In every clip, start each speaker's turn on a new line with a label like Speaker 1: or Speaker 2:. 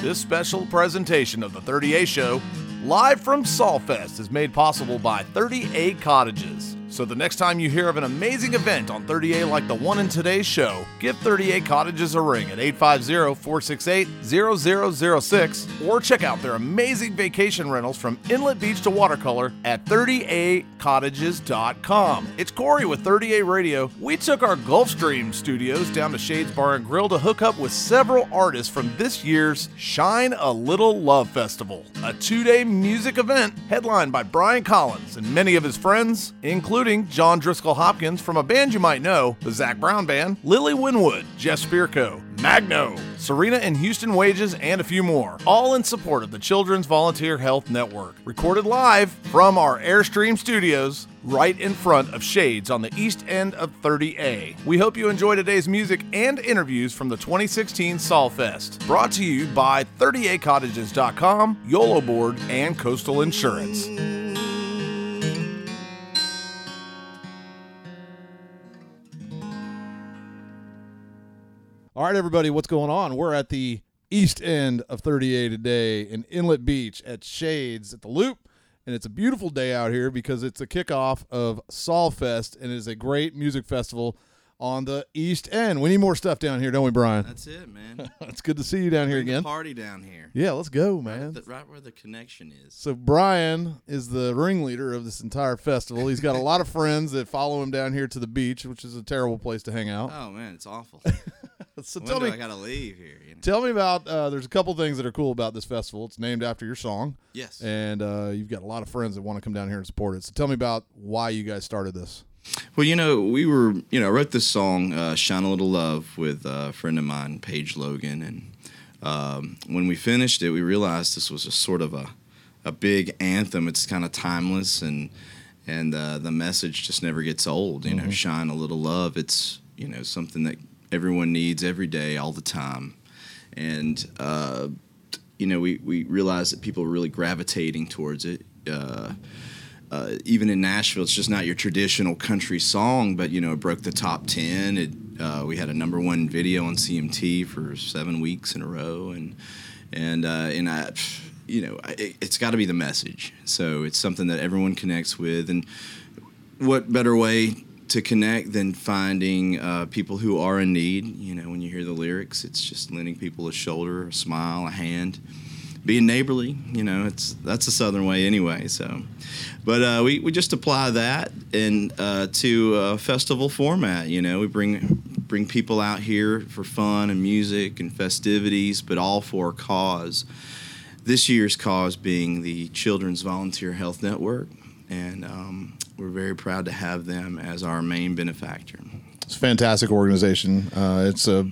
Speaker 1: This special presentation of the 30A Show, live from Solfest, is made possible by 30A Cottages. So the next time you hear of an amazing event on 30A like the one in today's show, give 30A Cottages a ring at 850-468-0006 or check out their amazing vacation rentals from Inlet Beach to Watercolor at 30acottages.com. It's Corey with 30A Radio. We took our Gulfstream studios down to Shades Bar and Grill to hook up with several artists from this year's Shine a Little Love Festival, a two-day music event headlined by Brian Collins and many of his friends, including John Driscoll Hopkins from a band you might know, the Zac Brown Band, Lilly Winwood, Jeff Spearco, Magno, Serena and Houston Wages, and a few more, all in support of the Children's Volunteer Health Network. Recorded live from our Airstream studios right in front of Shades on the east end of 30A. We hope you enjoy today's music and interviews from the 2016 Solfest. Brought to you by 30acottages.com, YOLO Board, and Coastal Insurance.
Speaker 2: All right, everybody, what's going on? We're at the east end of 30A today in Inlet Beach at Shades at the Loop. And it's a beautiful day out here because it's a kickoff of Solfest and it is a great music festival on the east end. We need more stuff down here, don't we, Brian?
Speaker 3: That's it, man.
Speaker 2: it's good to see you down here
Speaker 3: the
Speaker 2: again.
Speaker 3: Party down here.
Speaker 2: Yeah, let's go, man.
Speaker 3: at the- right where the connection is.
Speaker 2: So Brian is the ringleader of this entire festival. He's got a lot of friends that follow him down here to the beach, which is a terrible place to hang out.
Speaker 3: Oh man, it's awful.
Speaker 2: so
Speaker 3: when
Speaker 2: tell me,
Speaker 3: I gotta leave here? You know?
Speaker 2: tell me about. Uh, there's a couple things that are cool about this festival. It's named after your song,
Speaker 3: Yes.
Speaker 2: and uh, you've got a lot of friends that want to come down here and support it. So tell me about why you guys started this.
Speaker 3: Well, you know, we were, you know, I wrote this song, uh, "Shine a Little Love," with a friend of mine, Paige Logan, and um, when we finished it, we realized this was a sort of a a big anthem. It's kind of timeless, and and uh, the message just never gets old. You know, shine a little love. It's you know something that everyone needs every day, all the time, and uh, you know, we we realized that people are really gravitating towards it. Uh, uh, even in Nashville, it's just not your traditional country song, but you know, it broke the top ten. It uh, we had a number one video on CMT for seven weeks in a row, and and uh, and I, you know, it, it's got to be the message. So it's something that everyone connects with, and what better way to connect than finding uh, people who are in need? You know, when you hear the lyrics, it's just lending people a shoulder, a smile, a hand being neighborly you know it's that's the southern way anyway so. But uh, we, we just apply that and uh, to a festival format you know. We bring bring people out here for fun and music and festivities but all for a cause. This year's cause being the children's volunteer health network and um, we're very proud to have them as our main benefactor
Speaker 2: It's a fantastic organization. Uh, it's a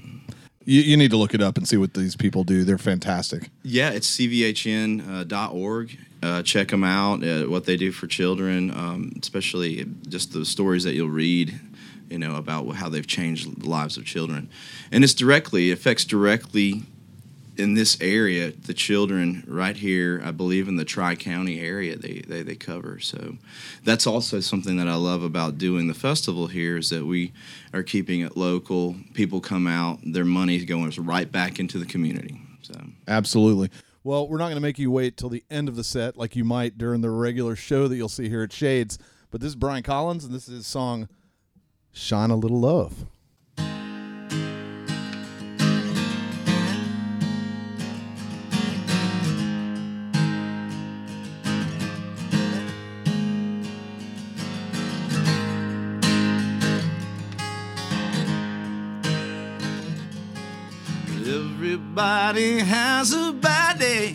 Speaker 2: you, you need to look it up and see what these people do. They're fantastic.
Speaker 3: Yeah, it's cvhn.org. Uh, check them out, uh, what they do for children, um, especially just the stories that you'll read, you know, about how they've changed the lives of children. And it's directly, it affects directly in this area, the children right here, I believe in the Tri County area they, they, they cover. So that's also something that I love about doing the festival here is that we are keeping it local. People come out, their money going right back into the community. So.
Speaker 2: Absolutely. Well, we're not going to make you wait till the end of the set like you might during the regular show that you'll see here at Shades. But this is Brian Collins, and this is his song "Shine a Little Love."
Speaker 3: Everybody has a bad day.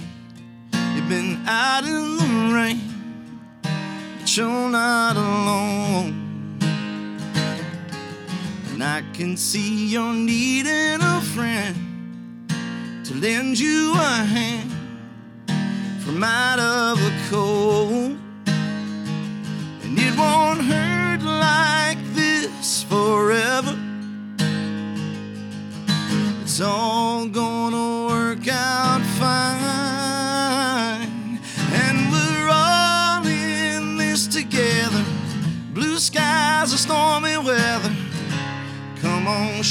Speaker 3: You've been out in the rain, but you're not alone. And I can see you're needing a friend to lend you a hand from out of the cold.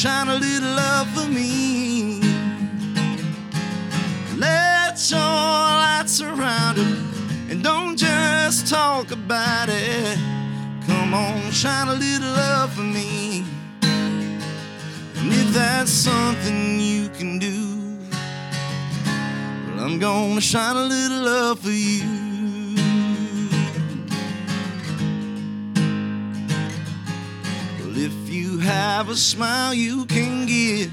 Speaker 3: shine a little love for me. Let your light surround it, and don't just talk about it. Come on, shine a little love for me. And if that's something you can do, well, I'm gonna shine a little love for you. Have a smile you can give,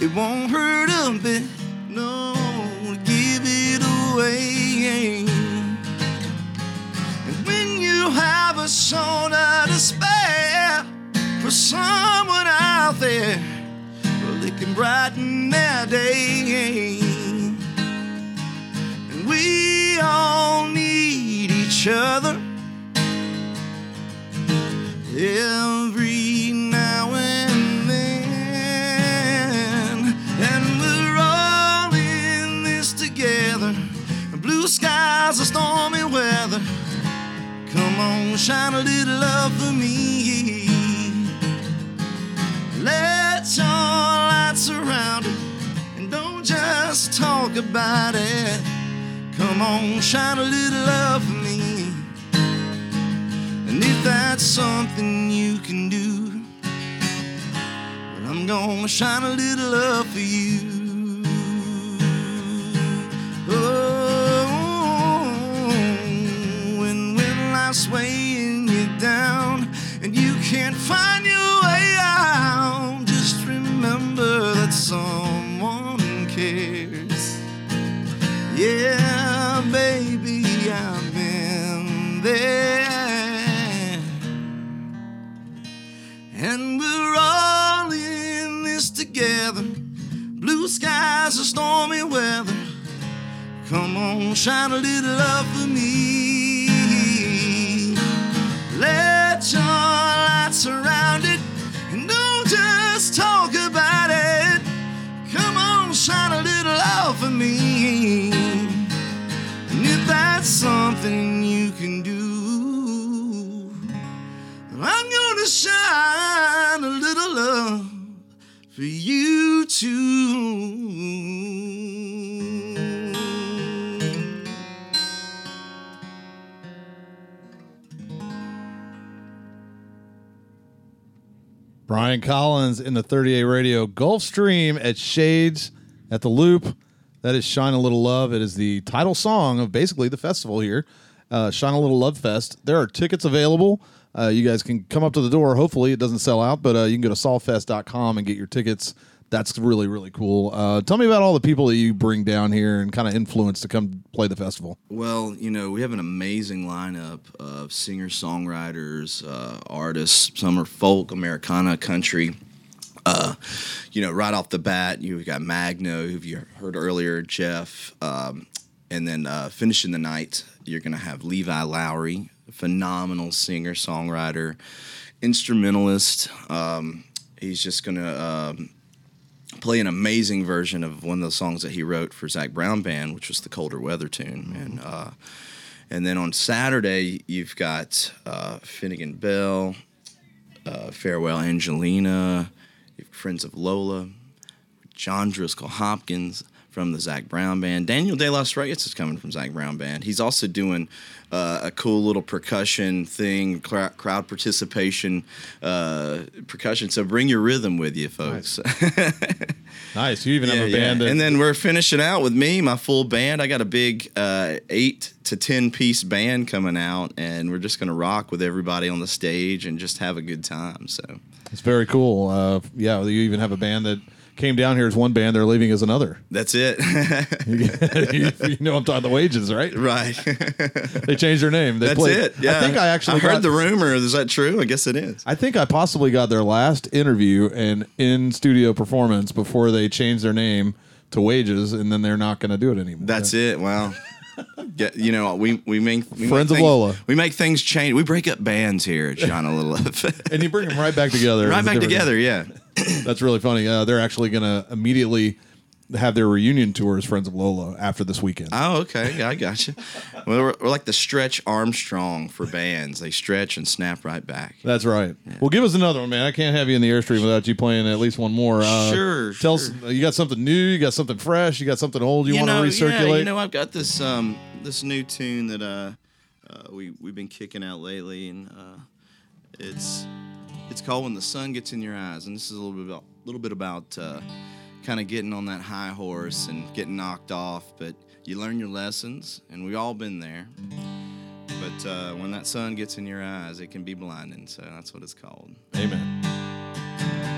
Speaker 3: it won't hurt a bit. No, give it away. And when you have a shoulder to spare for someone out there, well, it can brighten their day. And we all need each other every skies are stormy weather. Come on, shine a little love for me. Let your light surround it. And don't just talk about it. Come on, shine a little love for me. And if that's something you can do, well, I'm gonna shine a little love for you. Skies or stormy weather. Come on, shine a little love for me. Let your light surround it. For you too.
Speaker 2: Brian Collins in the 30A Radio Gulfstream at Shades at the Loop. That is Shine a Little Love. It is the title song of basically the festival here, uh, Shine a Little Love Fest. There are tickets available. Uh, you guys can come up to the door. Hopefully, it doesn't sell out, but uh, you can go to solfest.com and get your tickets. That's really, really cool. Uh, tell me about all the people that you bring down here and kind of influence to come play the festival.
Speaker 3: Well, you know, we have an amazing lineup of singer songwriters, uh, artists. Some are folk, Americana, country. Uh, you know, right off the bat, you've got Magno, who you heard earlier, Jeff. Um, and then uh, finishing the night, you're going to have Levi Lowry, phenomenal singer, songwriter, instrumentalist. Um, he's just going to um, play an amazing version of one of the songs that he wrote for Zac Brown Band, which was the Colder Weather tune. And uh, and then on Saturday, you've got uh, Finnegan Bell, uh, Farewell Angelina, Friends of Lola, John Driscoll Hopkins from the Zac Brown Band. Daniel De Los Reyes is coming from Zac Brown Band. He's also doing uh, a cool little percussion thing, crowd participation, uh, percussion. So bring your rhythm with you, folks.
Speaker 2: Nice. You even have a band that
Speaker 3: and then we're finishing out with me, my full band. I got a big uh, eight to ten piece band coming out, and we're just gonna rock with everybody on the stage and just have a good time. So
Speaker 2: it's very cool. Uh, yeah, you even have a band that came down here as one band, they're leaving as another.
Speaker 3: that's it.
Speaker 2: you know, I'm talking the wages, right?
Speaker 3: right.
Speaker 2: They changed their name. They
Speaker 3: That's
Speaker 2: played-
Speaker 3: it. Yeah.
Speaker 2: I think I actually
Speaker 3: I heard
Speaker 2: got-
Speaker 3: the rumor. Is that true? I guess it is.
Speaker 2: I think I possibly got their last interview and in studio performance before they changed their name to Wages, and then they're not going to do it anymore.
Speaker 3: That's it. Wow. Get, you know, we we make we
Speaker 2: Friends of
Speaker 3: make things,
Speaker 2: Lola.
Speaker 3: We make things change. We break up bands here at a Little.
Speaker 2: and you bring them right back together.
Speaker 3: right back together. Yeah.
Speaker 2: That's really funny. Uh, they're actually going to immediately have their reunion tour as Friends of Lola after this weekend.
Speaker 3: Oh, okay. Yeah, I got you. Well, we're, we're like the Stretch Armstrong for bands. They stretch and snap right back.
Speaker 2: That's right. Well, give us another one, man. I can't have you in the airstream without you playing at least one more. Uh,
Speaker 3: Sure,
Speaker 2: Tell
Speaker 3: sure.
Speaker 2: us, you got something new, you got something fresh, you got something old you, want
Speaker 3: know,
Speaker 2: to recirculate.
Speaker 3: Yeah, you know, I've got this um this new tune that uh uh, we we've been kicking out lately, and uh, it's it's called when the sun gets in your eyes, and this is a little bit about little bit about uh, kind of getting on that high horse and getting knocked off, but you learn your lessons, and we've all been there. But uh, when that sun gets in your eyes, it can be blinding. So that's what it's called.
Speaker 2: Amen.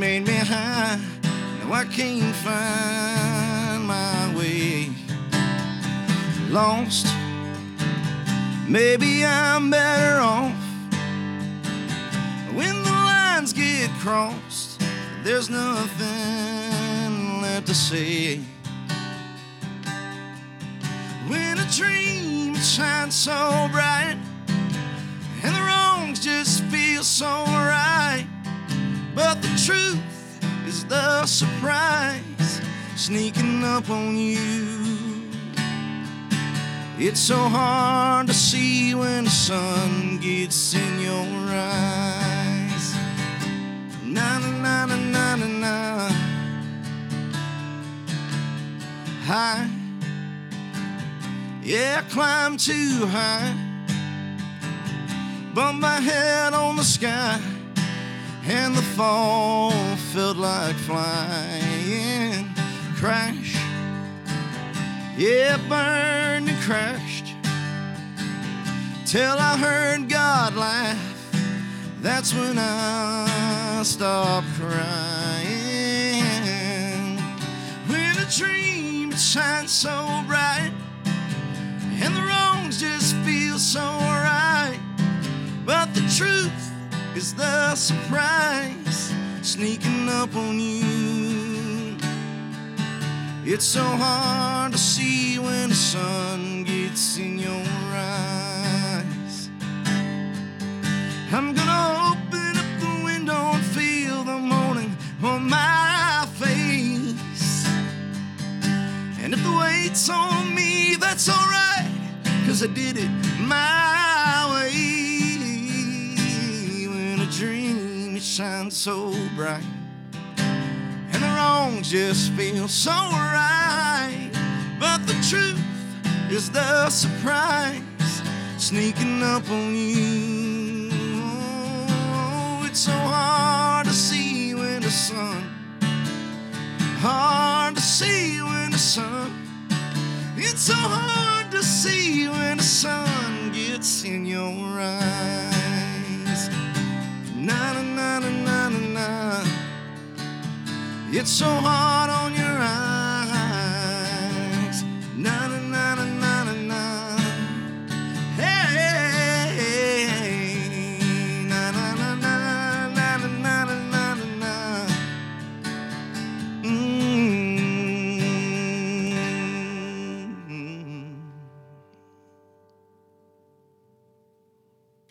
Speaker 3: Made me high. Now I can't find my way. Lost. Maybe I'm better off when the lines get crossed. There's nothing left to say. When a dream shines so bright and the wrongs just feel so right, but the truth is the surprise sneaking up on you. It's so hard to see when the sun gets in your eyes. Na na na na na na. High, yeah, I climbed too high. Bump my head on the sky, and the fall felt like flying. Crash. Yeah, burned and crashed till I heard God laugh. That's when I stopped crying. When a dream shines so bright and the wrongs just feel so right, but the truth is the surprise sneaking up on you. It's so hard to see when the sun gets in your eyes. I'm gonna open up the window and feel the morning on my face. And if the weight's on me, that's alright, cause I did it my so bright and the wrongs just feels so right. But the truth is the surprise sneaking up on you. Oh, it's so hard to see when the sun, hard to see when the sun, it's so hard to see when the sun gets in your eyes. Na na na na na na. It's so hard on your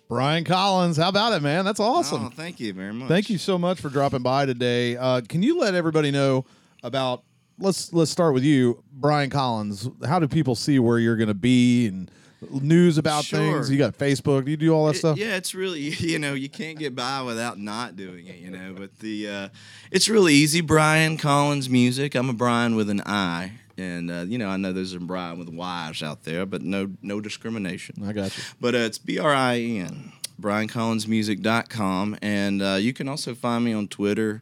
Speaker 2: Brian Collins, how about it, man? That's awesome.
Speaker 3: Oh, thank you very much.
Speaker 2: Thank you so much for dropping by today. Uh, can you let everybody know about? Let's let's start with you, Brian Collins. How do people see where you're going to be and news about
Speaker 3: Sure.
Speaker 2: things? You got Facebook. Do you do all that
Speaker 3: It-
Speaker 2: stuff?
Speaker 3: Yeah, it's really you know you can't get by without not doing it. You know, but the uh, it's really easy. Brian Collins music. I'm a Brian with an I, and uh, you know I know there's a Brian with wives out there, but no no discrimination.
Speaker 2: I got you.
Speaker 3: But uh, it's B R I N, BrianCollinsMusic.com. And uh, you can also find me on Twitter,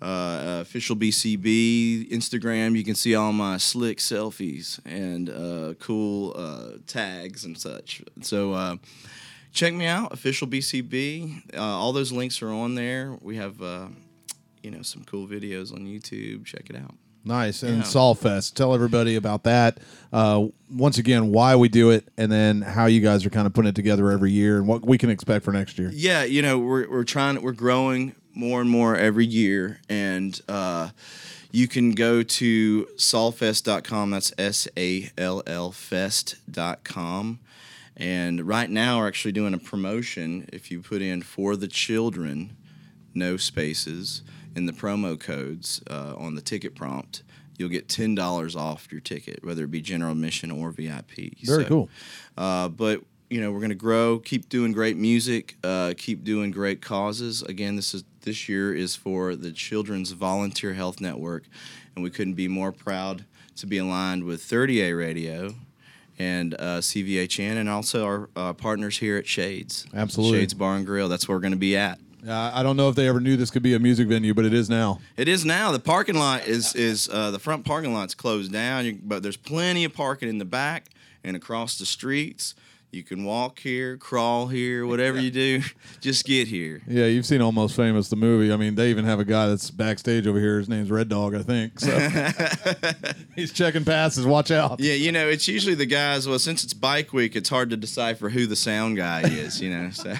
Speaker 3: uh, uh, official BCB, Instagram. You can see all my slick selfies and uh, cool uh, tags and such. So uh, check me out, official BCB. Uh, all those links are on there. We have, uh, you know, some cool videos on YouTube. Check it out.
Speaker 2: Nice. And
Speaker 3: Yeah.
Speaker 2: Solfest. Tell everybody about that. Uh, once again, why we do it, and then how you guys are kind of putting it together every year, and what we can expect for next year.
Speaker 3: Yeah, you know, we're we're trying we're growing more and more every year, and uh, you can go to sallfest.com. That's S A L L fest.com. And right now, we're actually doing a promotion. If you put in for the children, no spaces, in the promo codes uh, on the ticket prompt, you'll get $10 off your ticket, whether it be general admission or VIP.
Speaker 2: Very
Speaker 3: So,
Speaker 2: cool.
Speaker 3: uh, but you know we're going to grow, keep doing great music, uh, keep doing great causes. Again, this is this year is for the Children's Volunteer Health Network, and we couldn't be more proud to be aligned with 30A Radio and uh, CVHN, and also our uh, partners here at Shades.
Speaker 2: Absolutely.
Speaker 3: Shades Bar and Grill. That's where we're going to be at.
Speaker 2: Uh, I don't know if they ever knew this could be a music venue, but it is now.
Speaker 3: It is now. The parking lot is is uh, the front parking lot's closed down, you, but there's plenty of parking in the back and across the streets. You can walk here, crawl here, whatever you do, just get here.
Speaker 2: Yeah, you've seen Almost Famous, the movie. I mean, they even have a guy that's backstage over here. His name's Red Dog, I think. So he's checking passes. Watch out.
Speaker 3: Yeah, you know, it's usually the guys. Well, since it's Bike Week, it's hard to decipher who the sound guy is. You know, so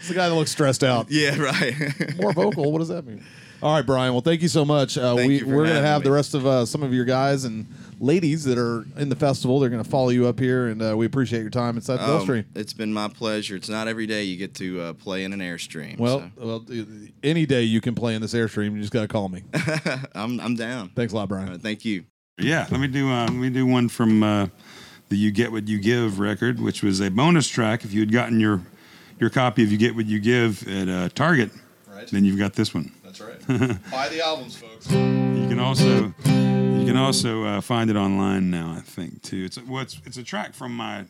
Speaker 2: It's the guy that looks stressed out.
Speaker 3: yeah, right.
Speaker 2: More vocal. What does that mean? All right, Brian. Well, thank you so much. Uh,
Speaker 3: Thank
Speaker 2: we
Speaker 3: you for
Speaker 2: we're gonna
Speaker 3: having
Speaker 2: have the
Speaker 3: me.
Speaker 2: rest of uh, some of your guys and ladies that are in the festival. They're gonna follow you up here, and uh, we appreciate your time inside the
Speaker 3: Um,
Speaker 2: Gulfstream.
Speaker 3: it's been my pleasure. It's not every day you get to uh, play in an airstream.
Speaker 2: Well, well, any day you can play in this airstream. You just gotta call me.
Speaker 3: I'm I'm down.
Speaker 2: Thanks a lot, Brian.
Speaker 3: Uh, thank you.
Speaker 4: Yeah, let me do uh, let me do one from uh, the "You Get What You Give" record, which was a bonus track. If you had gotten your your copy of "You Get What You Give" at uh, Target,
Speaker 1: Right.
Speaker 4: then you've got this one.
Speaker 1: That's right. Buy the albums, folks.
Speaker 4: You can also you can also uh, find it online now. I think too. It's a, well, it's, it's a track from my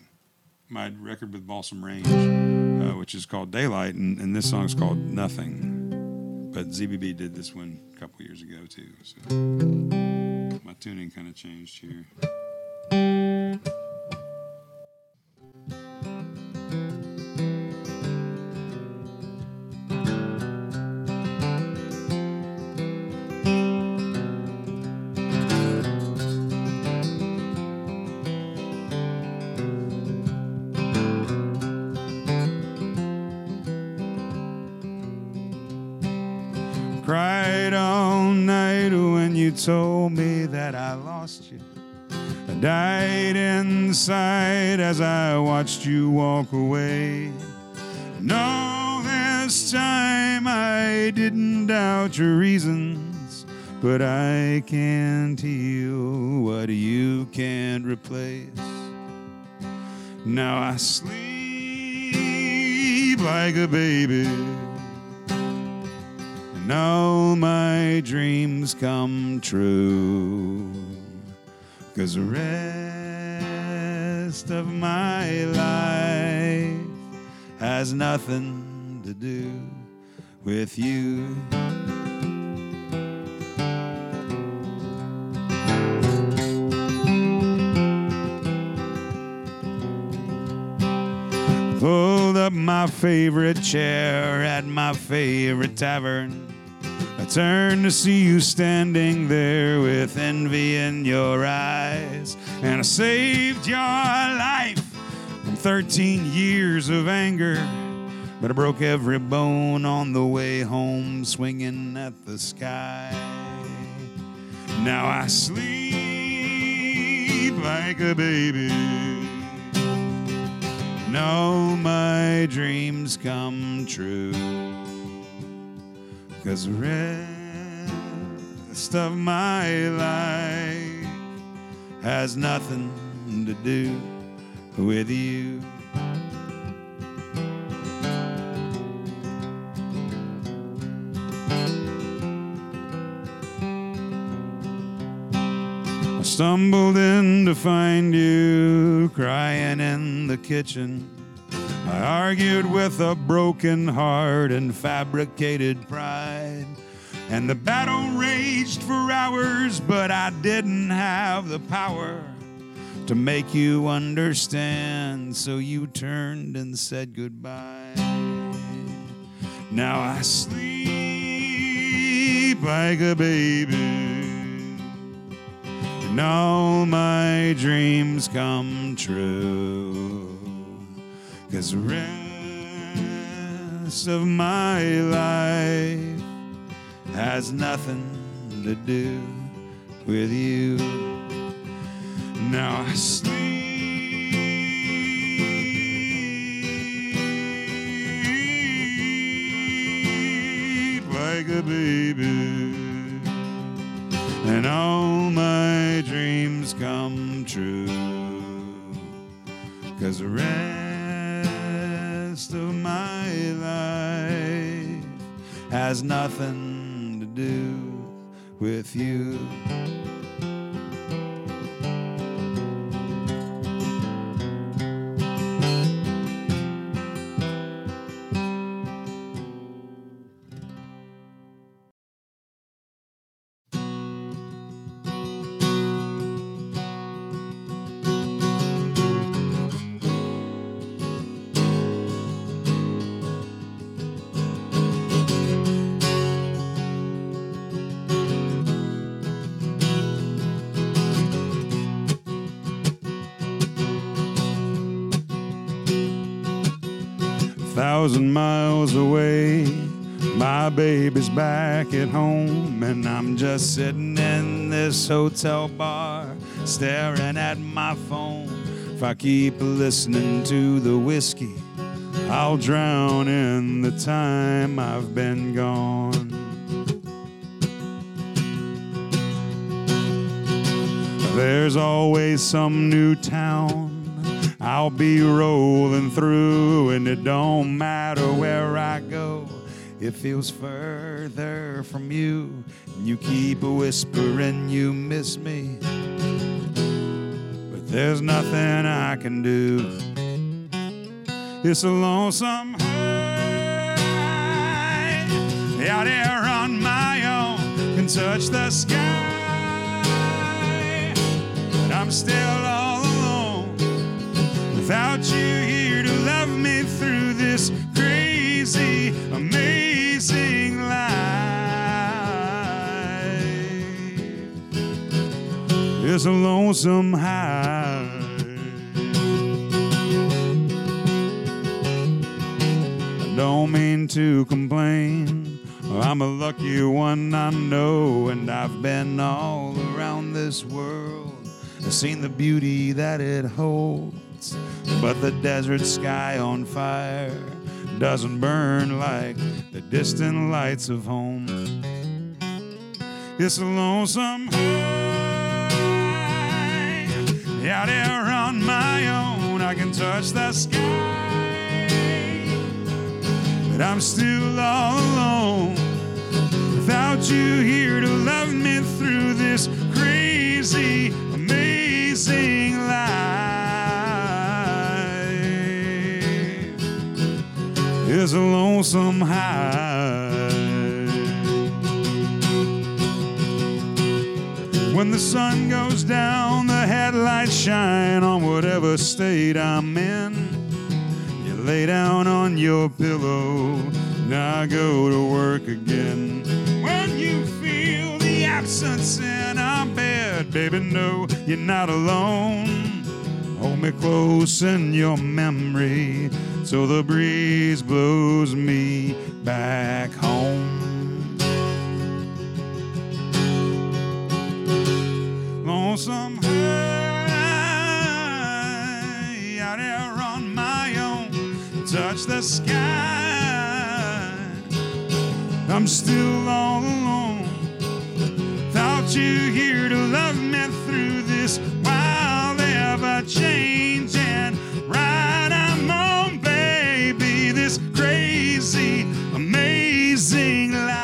Speaker 4: my record with Balsam Range, uh, which is called Daylight, and, and this song's called Nothing. But ZBB did this one a couple years ago too. So my tuning kind of changed here. Watched you walk away. No, this time I didn't doubt your reasons, but I can't heal what you can't replace. Now I sleep like a baby. And all my dreams come true. Cause the of my life has nothing to do with you. Pulled up my favorite chair at my favorite tavern. I turned to see you standing there with envy in your eyes. And I saved your life from 13 years of anger. But I broke every bone on the way home, swinging at the sky. Now I sleep like a baby. All my dreams come true. Cause the rest of my life has nothing to do with you. I stumbled in to find you crying in the kitchen. I argued with a broken heart and fabricated pride. And the battle raged for hours, but I didn't have the power to make you understand. So you turned and said goodbye. Now I sleep like a baby. And all my dreams come true. Cause the rest of my life has nothing to do with you. Now I sleep like a baby, and all my dreams come true. Cause the rest of my life has nothing do with you. Baby's back at home, and I'm just sitting in this hotel bar, staring at my phone. If I keep listening to the whiskey, I'll drown in the time I've been gone. There's always some new town I'll be rolling through, and it don't matter where I go. It feels further from you, and you keep whispering you miss me. But there's nothing I can do. It's a lonesome high out here on my own, can touch the sky, but I'm still all alone without you here to love me through this crazy, amazing It's a lonesome high. I don't mean to complain. I'm a lucky one, I know, and I've been all around this world. I've seen the beauty that it holds, but the desert sky on fire doesn't burn like the distant lights of home. It's a lonesome out here on my own. I can touch the sky, but I'm still all alone without you here to love me through this crazy, amazing life. It's a lonesome high. When the sun goes down, headlights shine on whatever state I'm in. You lay down on your pillow, now I go to work again. When you feel the absence in our bed, baby, no, you're not alone. Hold me close in your memory so the breeze blows me back home. lonesome Touch the sky. I'm still all alone. Without you here to love me through this wild, ever changing ride I'm on, baby. This crazy, amazing life.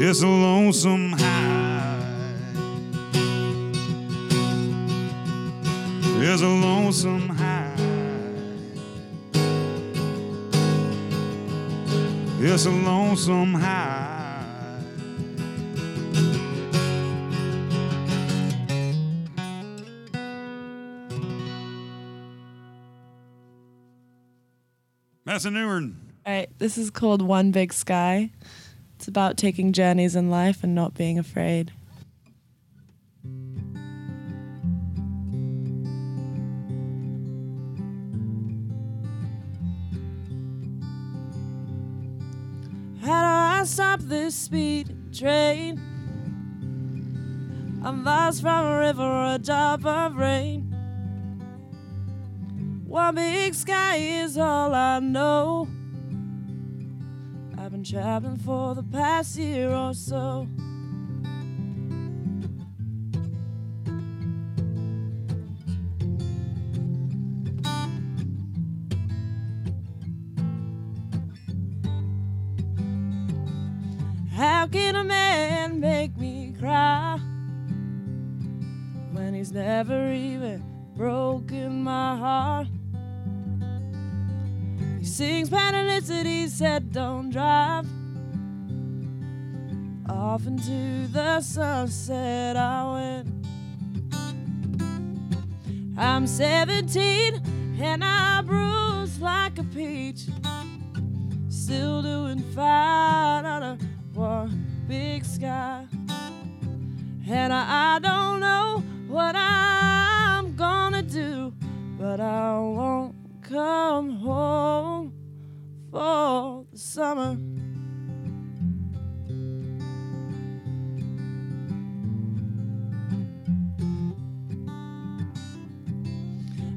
Speaker 4: It's a lonesome high. It's a lonesome high. It's a lonesome high. That's a new one.
Speaker 5: All right, this is called One Big Sky. It's about taking journeys in life and not being afraid.
Speaker 6: Stop this speed train? I'm lost from a river a drop of rain. One big sky is all I know. I've been traveling for the past year or so. He's never even broken my heart? He sings Panalicity, said don't drive off into the sunset. I went. I'm 17 and I bruise like a peach. Still doing fine on a one big sky. And I, I don't know what I'm gonna do, but I won't come home for the summer.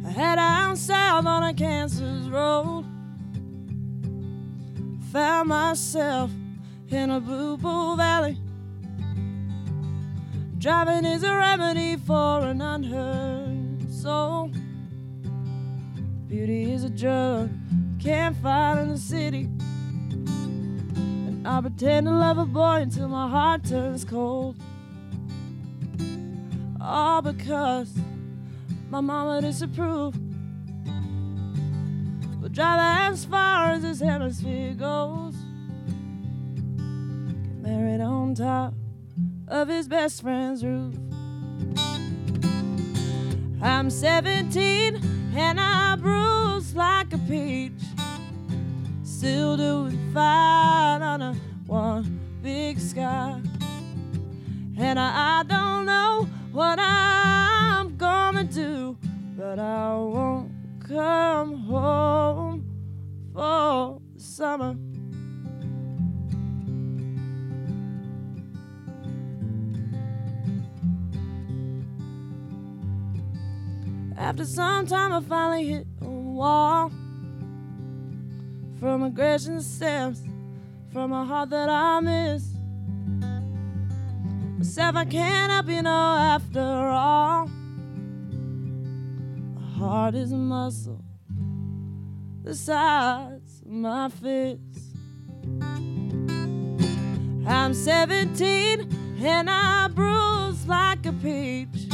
Speaker 6: I head out south on a Kansas road. Found myself in a blue pool valley. Driving is a remedy for an unheard soul. Beauty is a drug can't find in the city. And I pretend to love a boy until my heart turns cold. All because my mama disapproved. But drive as far as this hemisphere goes. Get married on top of his best friend's roof. I'm 17 and I bruise like a peach. Still doing fine on a one big sky. And I, I don't know what I'm gonna do, but I won't come home for the summer. After some time, I finally hit a wall. From aggression stems from a heart that I miss. Myself, I can't help you know after all. My heart is a muscle the size of my fist. I'm 17 and I bruise like a peach.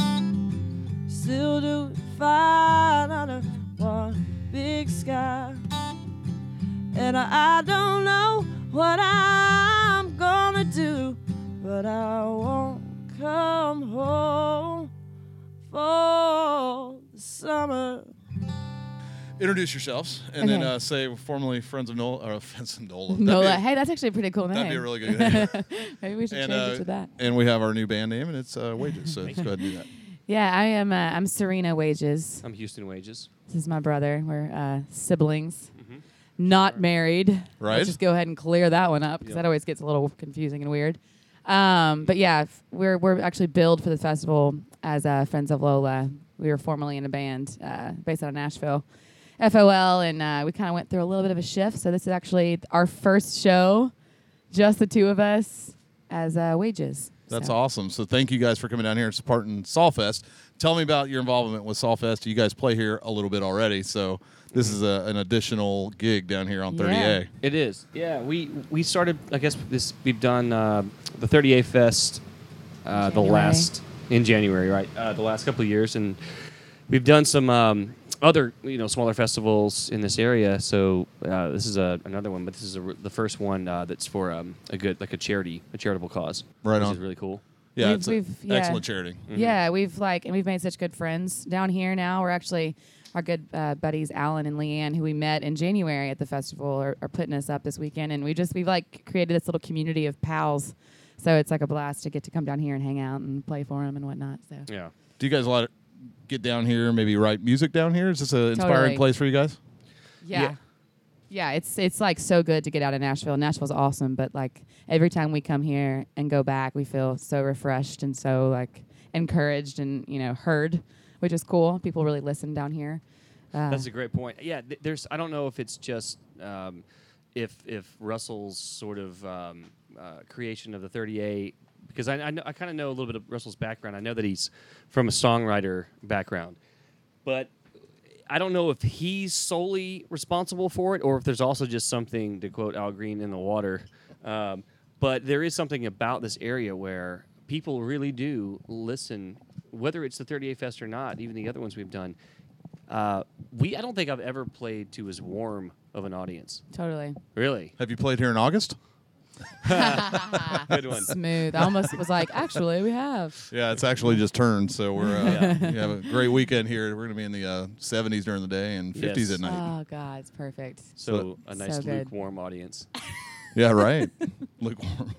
Speaker 6: Still doing fine under one big sky. And I, I don't know what I'm gonna do, but I won't come home for the summer.
Speaker 2: Introduce yourselves and then uh, say we're formerly friends of Nola or friends of Nola. That'd
Speaker 7: Nola.
Speaker 2: be-
Speaker 7: Hey, that's actually a pretty cool name.
Speaker 2: That'd be a really good name.
Speaker 7: Maybe we should
Speaker 2: and,
Speaker 7: change
Speaker 2: uh,
Speaker 7: it to that.
Speaker 2: and we have our new band name, and it's uh, Wages. So let's go ahead and do that.
Speaker 7: Yeah, I am. Uh, I'm Serena Wages.
Speaker 8: I'm Houston Wages.
Speaker 7: This is my brother. We're uh, siblings, not married.
Speaker 2: Right.
Speaker 7: Let's just go ahead and clear that one up because
Speaker 8: Yep.
Speaker 7: that always gets a little confusing and weird. Um, but yeah, f- we're we're actually billed for the festival as uh, Friends of Lola. We were formerly in a band uh, based out of Nashville, FOL, and uh, we kind of went through a little bit of a shift. So this is actually our first show, just the two of us as uh, Wages.
Speaker 2: That's
Speaker 7: So-
Speaker 2: awesome. So thank you guys for coming down here and supporting Solfest. Tell me about your involvement with Solfest. You guys play here a little bit already, so this is a, an additional gig down here on 30A.
Speaker 7: Yeah.
Speaker 8: It is. Yeah, we we started. I guess this we've done uh, the 30A Fest uh, the last in January, right? Uh, the last couple of years, and we've done some um, other you know smaller festivals in this area. So uh, this is a, another one, but this is a, r- the first one uh, that's for um, a good like a charity, a charitable cause.
Speaker 2: Right
Speaker 8: which
Speaker 2: on.
Speaker 8: is really cool.
Speaker 2: Yeah,
Speaker 7: We've-
Speaker 2: it's
Speaker 7: we've- yeah.
Speaker 2: excellent charity.
Speaker 7: Yeah, we've like and we've made such good friends down here now. We're actually our good uh, buddies Alan and Leanne, who we met in January at the festival, are, are putting us up this weekend, and we just we've like created this little community of pals. So it's like a blast to get to come down here and hang out and play for them and whatnot. So
Speaker 8: Yeah.
Speaker 2: Do you guys a lot of get down here, maybe write music down here? Is this an inspiring
Speaker 7: Totally.
Speaker 2: place for you guys?
Speaker 7: yeah,
Speaker 8: Yeah.
Speaker 7: Yeah, it's it's like so good to get out of Nashville. Nashville's awesome, but like every time we come here and go back, we feel so refreshed and so like encouraged and you know heard, which is cool. People really listen down here. Uh,
Speaker 8: That's a great point. Yeah, th- there's. I don't know if it's just um, if if Russell's sort of um, uh, creation of the 30A because I I, I kind of know a little bit of Russell's background. I know that he's from a songwriter background, but I don't know if he's solely responsible for it or if there's also just something to quote Al Green in the water. Um, but there is something about this area where people really do listen, whether it's the 30A Fest or not, even the other ones we've done. Uh, we I don't think I've ever played to as warm of an audience.
Speaker 7: totally
Speaker 8: Really,
Speaker 2: Have you played here in August?
Speaker 8: good one.
Speaker 7: smooth. I almost was like, actually, we have.
Speaker 2: Yeah, it's actually just turned, so we're uh,
Speaker 8: Yeah.
Speaker 2: we have a great weekend here. We're gonna be in the uh, 70s during the day and 50s
Speaker 8: Yes.
Speaker 2: at night.
Speaker 7: Oh God, it's perfect.
Speaker 8: So a nice
Speaker 7: So good.
Speaker 8: lukewarm audience.
Speaker 2: Yeah, right. Lukewarm.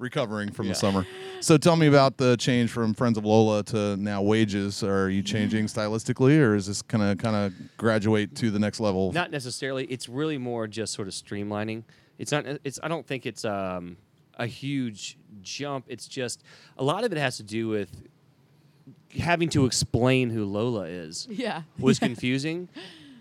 Speaker 2: Recovering from
Speaker 8: Yeah.
Speaker 2: the summer. So tell me about the change from Friends of Lola to now Wages. Are you changing stylistically, or is this kind of kind of graduate to the next level?
Speaker 8: Not necessarily. It's really more just sort of streamlining. It's not. It's. I don't think it's um, a huge jump. It's just a lot of it has to do with having to explain who Lola is.
Speaker 7: Yeah.
Speaker 8: was confusing.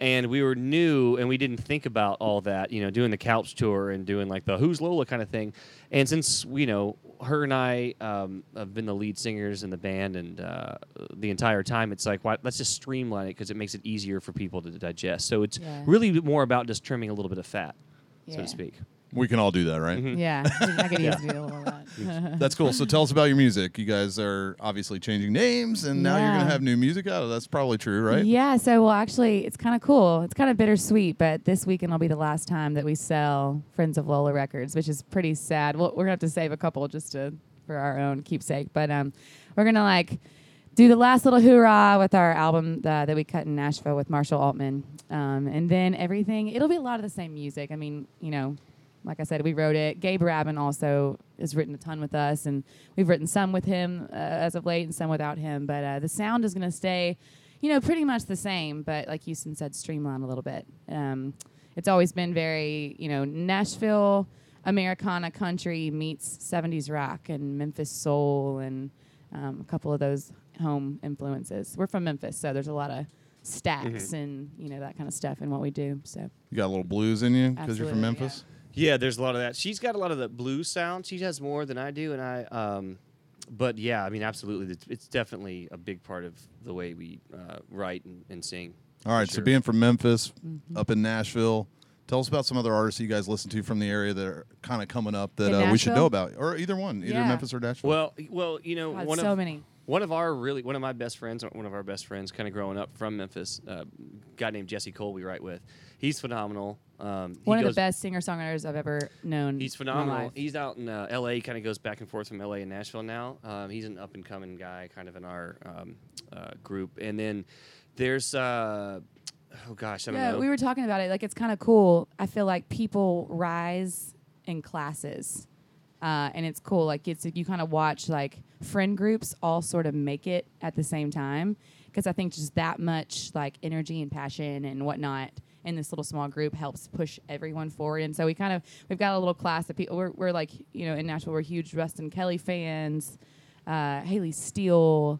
Speaker 8: And we were new, and we didn't think about all that, you know, doing the couch tour and doing like the "Who's Lola" kind of thing. And since you know, her and I um, have been the lead singers in the band, and uh, the entire time, it's like, why, let's just streamline it because it makes it easier for people to digest. So it's
Speaker 7: Yeah.
Speaker 8: really more about just trimming a little bit of fat, so to speak.
Speaker 2: we can all do that, right?
Speaker 8: Mhm.
Speaker 7: Yeah, I could use do a little of that.
Speaker 2: That's cool. So tell us about your music. You guys are obviously changing names, and now you're gonna have new music out. That's probably true, right?
Speaker 7: Yeah, so well, actually, it's kind of cool. It's kind of bittersweet, but this weekend will be the last time that we sell Friends of Lola records, which is pretty sad. Well, we're gonna have to save a couple just to for our own keepsake, but um, we're gonna like do the last little hoorah with our album uh, that we cut in Nashville with Marshall Altman, um, and then everything. It'll be a lot of the same music. I mean, you know. Like I said, we wrote it. Gabe Rabin also has written a ton with us, and we've written some with him uh, as of late and some without him. But uh, the sound is going to stay you know, pretty much the same, but like Houston said, streamline a little bit. Um, it's always been very, you know, Nashville Americana country meets 70s rock and Memphis soul and um, a couple of those home influences. We're from Memphis, so there's a lot of Stax and, you know, that kind of stuff in what we do. So,
Speaker 2: You got a little blues in you because you're from Memphis.
Speaker 8: Yeah, there's a lot of that. She's got a lot of the blues sound. She has more than I do, and I. Um, but yeah, I mean, absolutely, it's, it's definitely a big part of the way we uh, write and, and sing.
Speaker 2: All right. So being from Memphis,
Speaker 7: Mm-hmm.
Speaker 2: up in Nashville, tell us about some other artists you guys listen to from the area that are kind of coming up that uh, we should know about, or either one, either
Speaker 7: Yeah.
Speaker 2: Memphis or Nashville.
Speaker 8: Well, well, you know,
Speaker 7: God,
Speaker 8: one
Speaker 7: so
Speaker 8: of
Speaker 7: many.
Speaker 8: One of our really one of my best friends, one of our best friends, kind of growing up from Memphis, uh, guy named Jesse Cole. We write with. He's phenomenal. Um, he
Speaker 7: One of
Speaker 8: goes-
Speaker 7: the best singer songwriters I've ever known.
Speaker 8: He's phenomenal. He's out in uh, L.A. Kind of goes back and forth from L.A. and Nashville now. Um, he's an up and coming guy, kind of in our um, uh, group. And then there's uh, oh gosh, I don't
Speaker 7: yeah,
Speaker 8: know.
Speaker 7: we were talking about it. Like, it's kind of cool. I feel like people rise in classes, uh, and it's cool. Like, it's you kind of watch like friend groups all sort of make it at the same time because I think just that much like energy and passion and whatnot in this little small group helps push everyone forward. And so we kind of we've got a little class of people. We're, we're like you know in Nashville we're huge Ruston Kelly fans, uh, Haley Steele,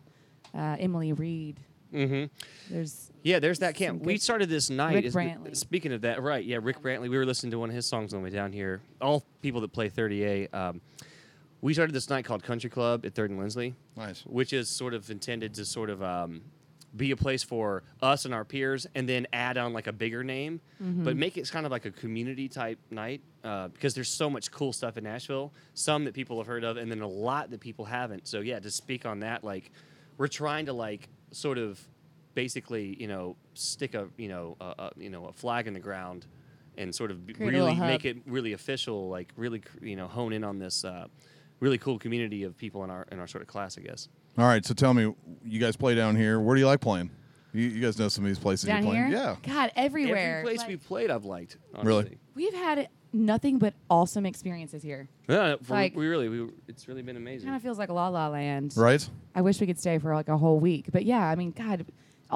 Speaker 7: uh, Emily Reed.
Speaker 8: mm-hmm.
Speaker 7: There's
Speaker 8: Yeah, there's that camp. We started this night. Is- Speaking of that, right? Yeah, Rick Brantley. We were listening to one of his songs on the way down here. All people that play 30A. Um, we started this night called Country Club at Third and Lindsley,
Speaker 2: nice.
Speaker 8: which is sort of intended to sort of um, be a place for us and our peers, and then add on like a bigger name, but make it kind of like a community type night uh, because there's so much cool stuff in Nashville. Some that people have heard of, and then a lot that people haven't. So yeah, to speak on that, like we're trying to like sort of basically, you know, stick a you know a, a, you know a flag in the ground and sort of
Speaker 7: Create
Speaker 8: really make it really official, like really you know hone in on this uh, really cool community of people in our in our sort of class, I guess.
Speaker 2: All right. So tell me, you guys play down here. Where do you like playing? You, you guys know some of these places
Speaker 7: down
Speaker 2: you're playing.
Speaker 7: here.
Speaker 2: Yeah.
Speaker 7: God, everywhere.
Speaker 8: Every place
Speaker 7: Like-
Speaker 8: we've played, I've liked.
Speaker 2: Really?
Speaker 7: We've had nothing but awesome experiences here.
Speaker 8: Yeah, for,
Speaker 7: Like-
Speaker 8: we really, we, it's really been
Speaker 7: It
Speaker 8: amazing.
Speaker 7: kind of feels like La La Land.
Speaker 2: Right.
Speaker 7: I wish we could stay for like a whole week. But yeah, I mean, God,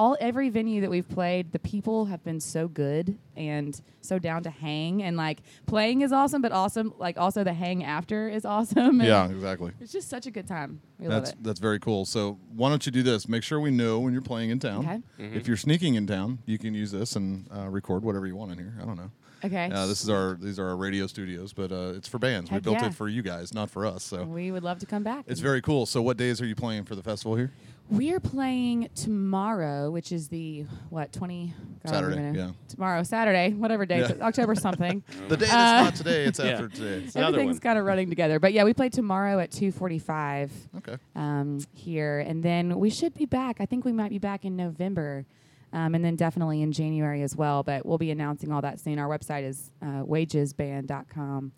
Speaker 7: all every venue that we've played, the people have been so good and so down to hang and like playing is awesome, but also like also the hang after is awesome.
Speaker 2: Yeah, exactly.
Speaker 7: It's just such a good time. We
Speaker 2: That's
Speaker 7: love it.
Speaker 2: that's very cool. So why don't you do this? Make sure we know when you're playing in town.
Speaker 7: Okay.
Speaker 8: Mm-hmm.
Speaker 2: If you're sneaking in town, you can use this and uh, record whatever you want in here. I don't know.
Speaker 7: Okay.
Speaker 2: Uh, this is our these are our radio studios, but uh, it's for bands. we built
Speaker 7: yeah.
Speaker 2: it for you guys, not for us. So
Speaker 7: we would love to come back.
Speaker 2: it's very cool. So what days are you playing for the festival here?
Speaker 7: We're playing tomorrow, which is the what twenty God,
Speaker 2: Saturday,
Speaker 7: gonna-
Speaker 2: yeah.
Speaker 7: Tomorrow, Saturday, whatever day,
Speaker 2: Yeah.
Speaker 7: it's October something.
Speaker 2: The day
Speaker 7: Uh,
Speaker 2: that's not today, it's
Speaker 8: Yeah.
Speaker 2: after today.
Speaker 8: Another
Speaker 7: Everything's kind of running together, but yeah, we play tomorrow at two forty-five
Speaker 2: Okay.
Speaker 7: um, here, and then we should be back. I think we might be back in November, um, and then definitely in January as well. But we'll be announcing all that soon. Our website is uh, wagesband.com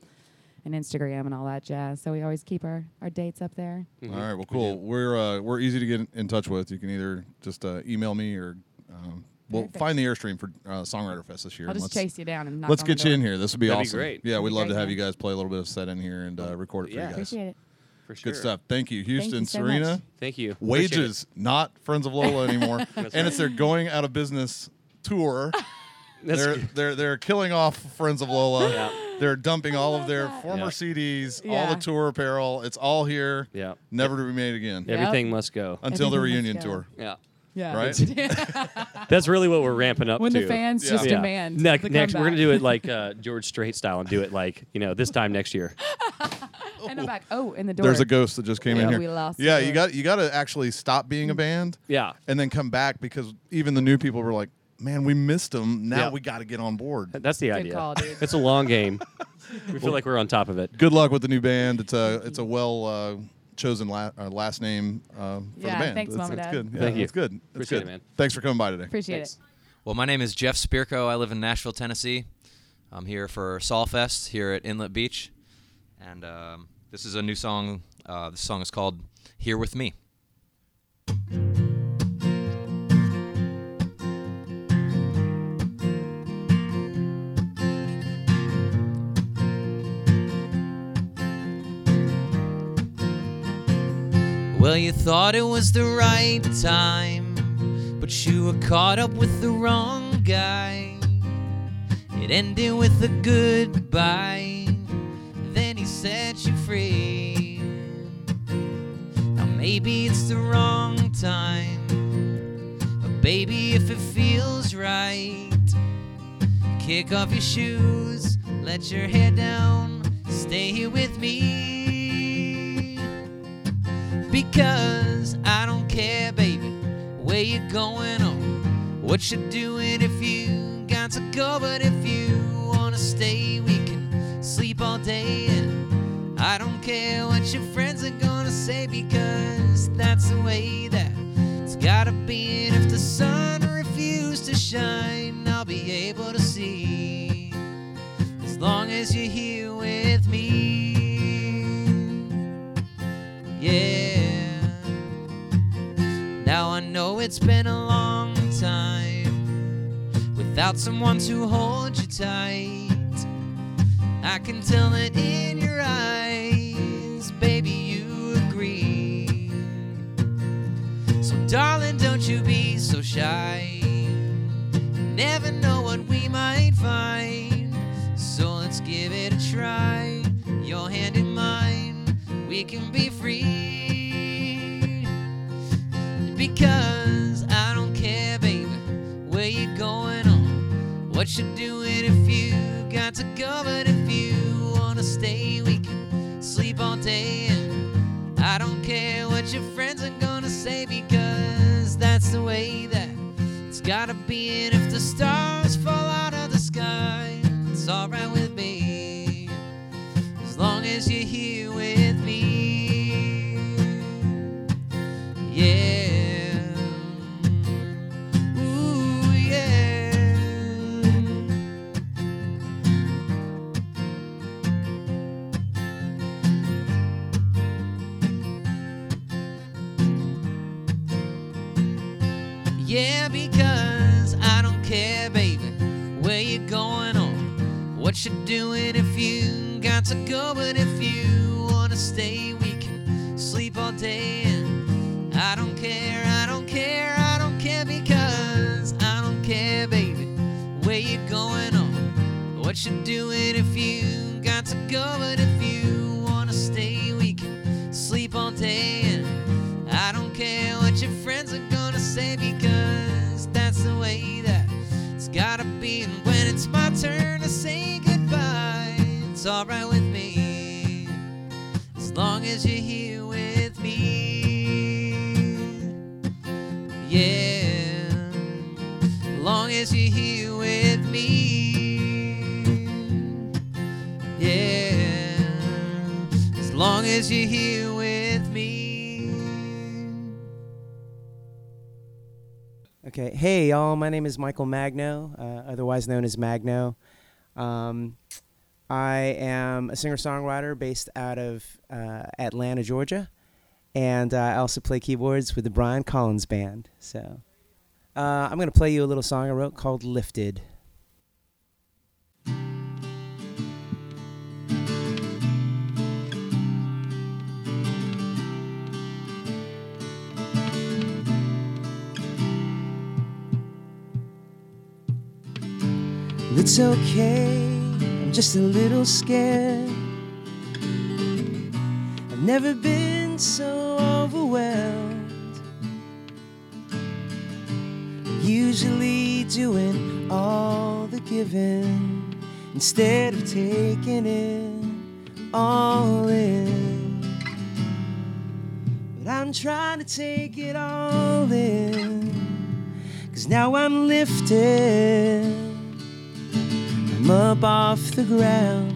Speaker 7: and Instagram and all that jazz. So we always keep our, our dates up there.
Speaker 8: Mm-hmm.
Speaker 2: All right. Well, cool. We're uh, we're easy to get in touch with. You can either just uh, email me or um, we'll
Speaker 7: Perfect.
Speaker 2: find the airstream for uh, Songwriter Fest this year.
Speaker 7: I'll
Speaker 2: and
Speaker 7: just
Speaker 2: let's,
Speaker 7: chase you down and knock
Speaker 2: Let's
Speaker 7: on the
Speaker 2: get you in here. This would be
Speaker 8: That'd be
Speaker 2: awesome.
Speaker 8: great.
Speaker 2: Yeah, we'd love to have you guys play a little bit of set in here and uh, record it for
Speaker 8: Yeah.
Speaker 2: you guys.
Speaker 7: Appreciate it.
Speaker 8: For sure.
Speaker 2: Good stuff. Thank you, Houston,
Speaker 7: you so
Speaker 2: Serena.
Speaker 7: much.
Speaker 8: Thank you.
Speaker 2: Wages, not Friends of Lola anymore, and it's their going out of business tour.
Speaker 8: it. That's
Speaker 2: they're
Speaker 8: good.
Speaker 2: they're they're killing off Friends of Lola.
Speaker 8: Yeah.
Speaker 2: They're dumping all of their
Speaker 7: that.
Speaker 2: former
Speaker 8: Yeah.
Speaker 2: CDs, all
Speaker 7: Yeah.
Speaker 2: the tour apparel. It's all here,
Speaker 8: Yeah.
Speaker 2: never to be made again
Speaker 7: Yep.
Speaker 8: Everything must go.
Speaker 2: until the
Speaker 7: Everything
Speaker 2: reunion
Speaker 7: must go.
Speaker 2: tour.
Speaker 8: Yeah.
Speaker 7: Yeah.
Speaker 2: Right?
Speaker 8: That's really what we're ramping up
Speaker 7: when
Speaker 8: to.
Speaker 7: the fans
Speaker 2: Yeah.
Speaker 7: just
Speaker 8: Yeah.
Speaker 7: demand.
Speaker 8: Ne-
Speaker 7: the
Speaker 8: next, we're gonna do it like uh, George Strait style and do it like you know this time next year.
Speaker 7: And I'm back. Oh, in the door.
Speaker 2: There's a ghost that just came in here.
Speaker 7: we lost
Speaker 2: yeah,
Speaker 7: door.
Speaker 2: you got you got to actually stop being a band
Speaker 8: Yeah.
Speaker 2: and then come back because even the new people were like, "Man, we missed them. Now
Speaker 8: Yeah.
Speaker 2: we got to get on board."
Speaker 8: That's the
Speaker 7: Good
Speaker 8: idea.
Speaker 7: call, dude.
Speaker 8: It's a long game. we feel like we're on top of it.
Speaker 2: Good luck with the new band. It's a it's a well uh, chosen la- uh, last name uh, for
Speaker 7: Yeah,
Speaker 2: the band.
Speaker 7: thanks,
Speaker 2: it's,
Speaker 7: Mom and
Speaker 2: it's
Speaker 7: Dad.
Speaker 2: good. Yeah,
Speaker 8: Thank you.
Speaker 2: It's good. It's
Speaker 8: Appreciate
Speaker 2: good.
Speaker 8: it, man.
Speaker 2: Thanks for coming by today.
Speaker 7: Appreciate
Speaker 8: Thanks.
Speaker 7: it.
Speaker 9: Well, my name is Jeff Spirko. I live in Nashville, Tennessee. I'm here for Solfest here at Inlet Beach, and um, this is a new song. Uh, this song is called "Here with Me." Well, you thought it was the right time, but you were caught up with the wrong guy. It ended with a goodbye, then he set you free. Now, maybe it's the wrong time, but baby, if it feels right, kick off your shoes, let your hair down, stay here with me. Because I don't care, baby, where you're going or what you're doing. If you got to go, but if you wanna stay, we can sleep all day. And I don't care what your friends are gonna say because that's the way that it's gotta be. And if the sun refused to shine, I'll be able to see as long as you're here it's been a long time without someone to hold you tight. I can tell it in your eyes, baby, you agree. So, darling, don't you be so shy. You never know what we might find. So, let's give it a try. Your hand in mine, we can be free. Because what you're doing. If you got to go, but if you wanna stay, we can sleep all day. And I don't care what your friends are gonna say because that's the way that it's gotta be. And if the stars fall out of the sky, it's alright with what you're doing if you got to go, but if you wanna stay, we can sleep all day. And I don't care, I don't care, I don't care because I don't care, baby, where you going on, what you doing if you got to go, but if you wanna stay, we can sleep all day. And I don't care what your friends are gonna say because that's the way that it's gotta be. And when it's my turn to say it's alright with me as long as you're here with me. Yeah, as long as you're here with me. Yeah, as long as you're here with me.
Speaker 6: Okay. Hey, y'all. My name is Michael Magno, uh, otherwise known as Magno. Um, I am a singer songwriter based out of uh, Atlanta, Georgia. And uh, I also play keyboards with the Brian Collins Band. So uh, I'm going to play you a little song I wrote called Lifted. It's okay, Just a little scared. I've never been so overwhelmed. Usually doing all the giving instead of taking it all in. But I'm trying to take it all in. Cause now I'm lifted. Up off the ground.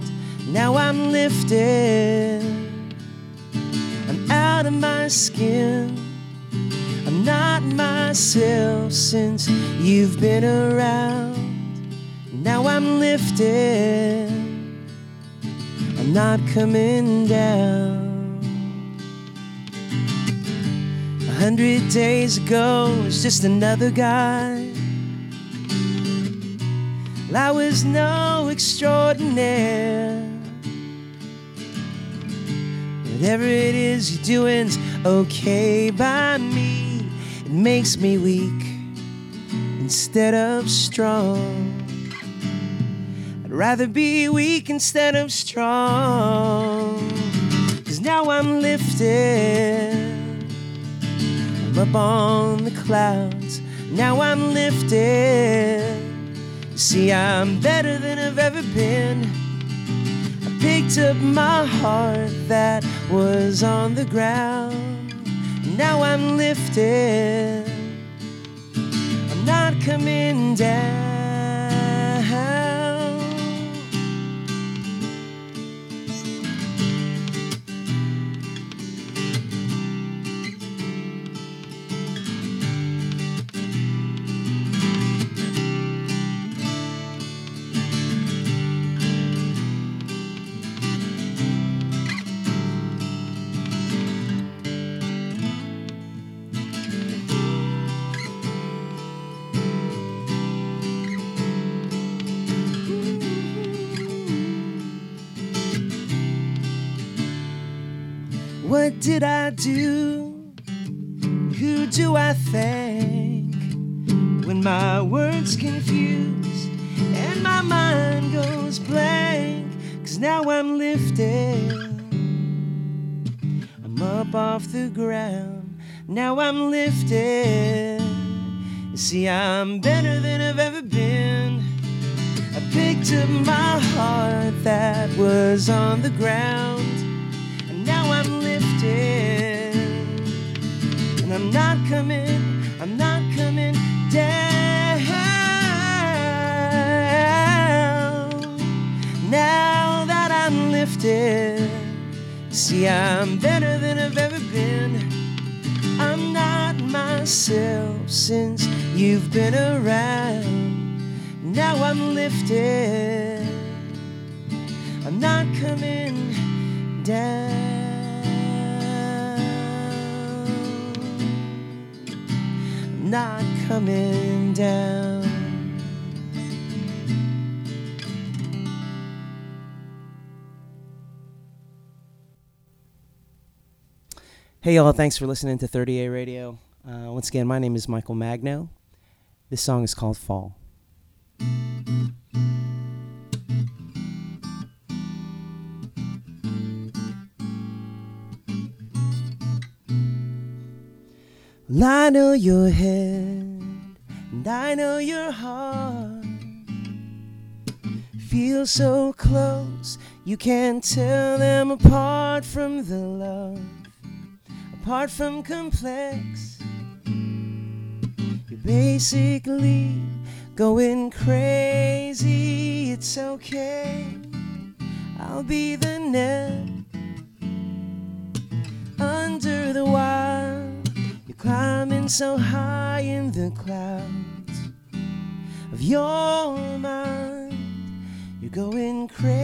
Speaker 6: Now I'm lifted. I'm out of my skin. I'm not myself since you've been around. Now I'm lifted. I'm not coming down. A hundred days ago was just another guy. Well, I was no extraordinaire. Whatever it is you're doing's okay by me. It makes me weak instead of strong. I'd rather be weak instead of strong. Cause now I'm lifted. I'm up on the clouds. Now I'm lifted. See, I'm better than I've ever been. I picked up my heart that was on the ground. Now I'm lifted. I'm not coming down. Did I do? Who do I thank when my words confuse and my mind goes blank? Cause now I'm lifted. I'm up off the ground. Now I'm lifted. You see, I'm better than I've ever been. I picked up my heart that was on the ground. I'm not coming, I'm not coming down. Now that I'm lifted, see, I'm better than I've ever been. I'm not myself since you've been around. Now I'm lifted. I'm not coming down. Not coming down. Hey, y'all, thanks for listening to 30A Radio. Uh, once again, my name is Michael Magno. This song is called Fall. Well, I know your head, and I know your heart. Feel so close, you can't tell them apart from the love, apart from complex. You're basically going crazy. It's okay, I'll be the net under the wire. Climbing so high in the clouds of your mind. You're going crazy.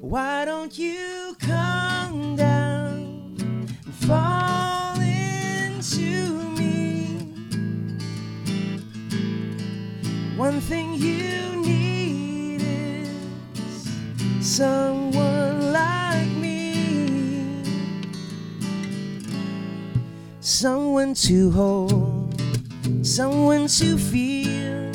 Speaker 6: Why don't you come down and fall into me? One thing you need is someone someone to hold, someone to feel.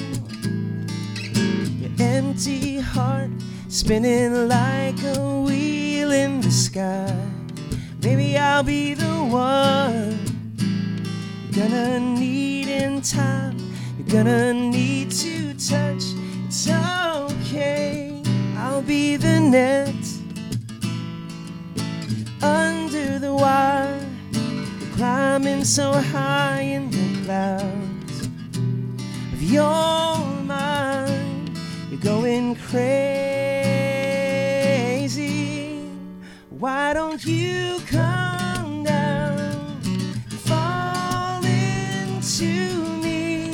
Speaker 6: Your empty heart spinning like a wheel in the sky. Maybe I'll be the one you're gonna need in time. You're gonna need to touch. It's okay. I'll be the net under the wire. Climbing so high in the clouds of your mind. You're going crazy. Why don't you come down, and fall into me?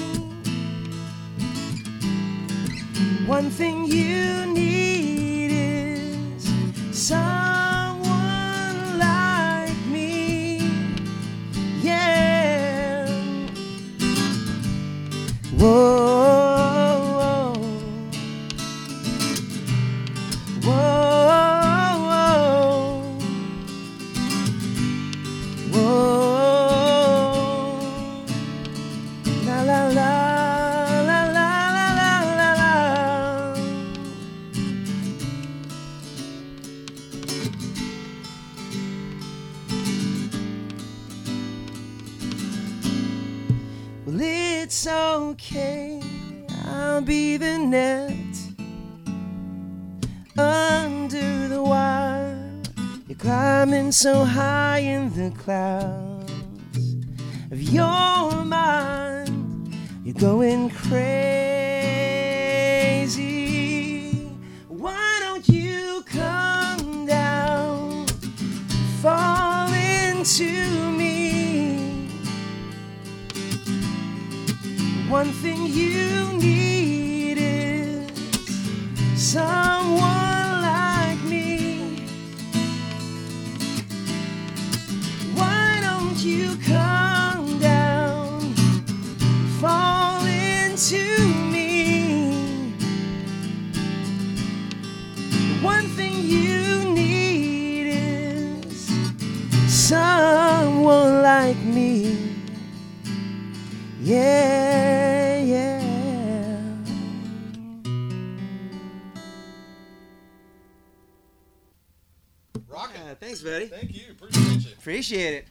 Speaker 6: One thing you okay. I'll be the net under the wire. You're climbing so high in the clouds of your mind. You're going crazy. One thing you need is someone buddy.
Speaker 2: Thank you. Appreciate you.
Speaker 6: Appreciate it.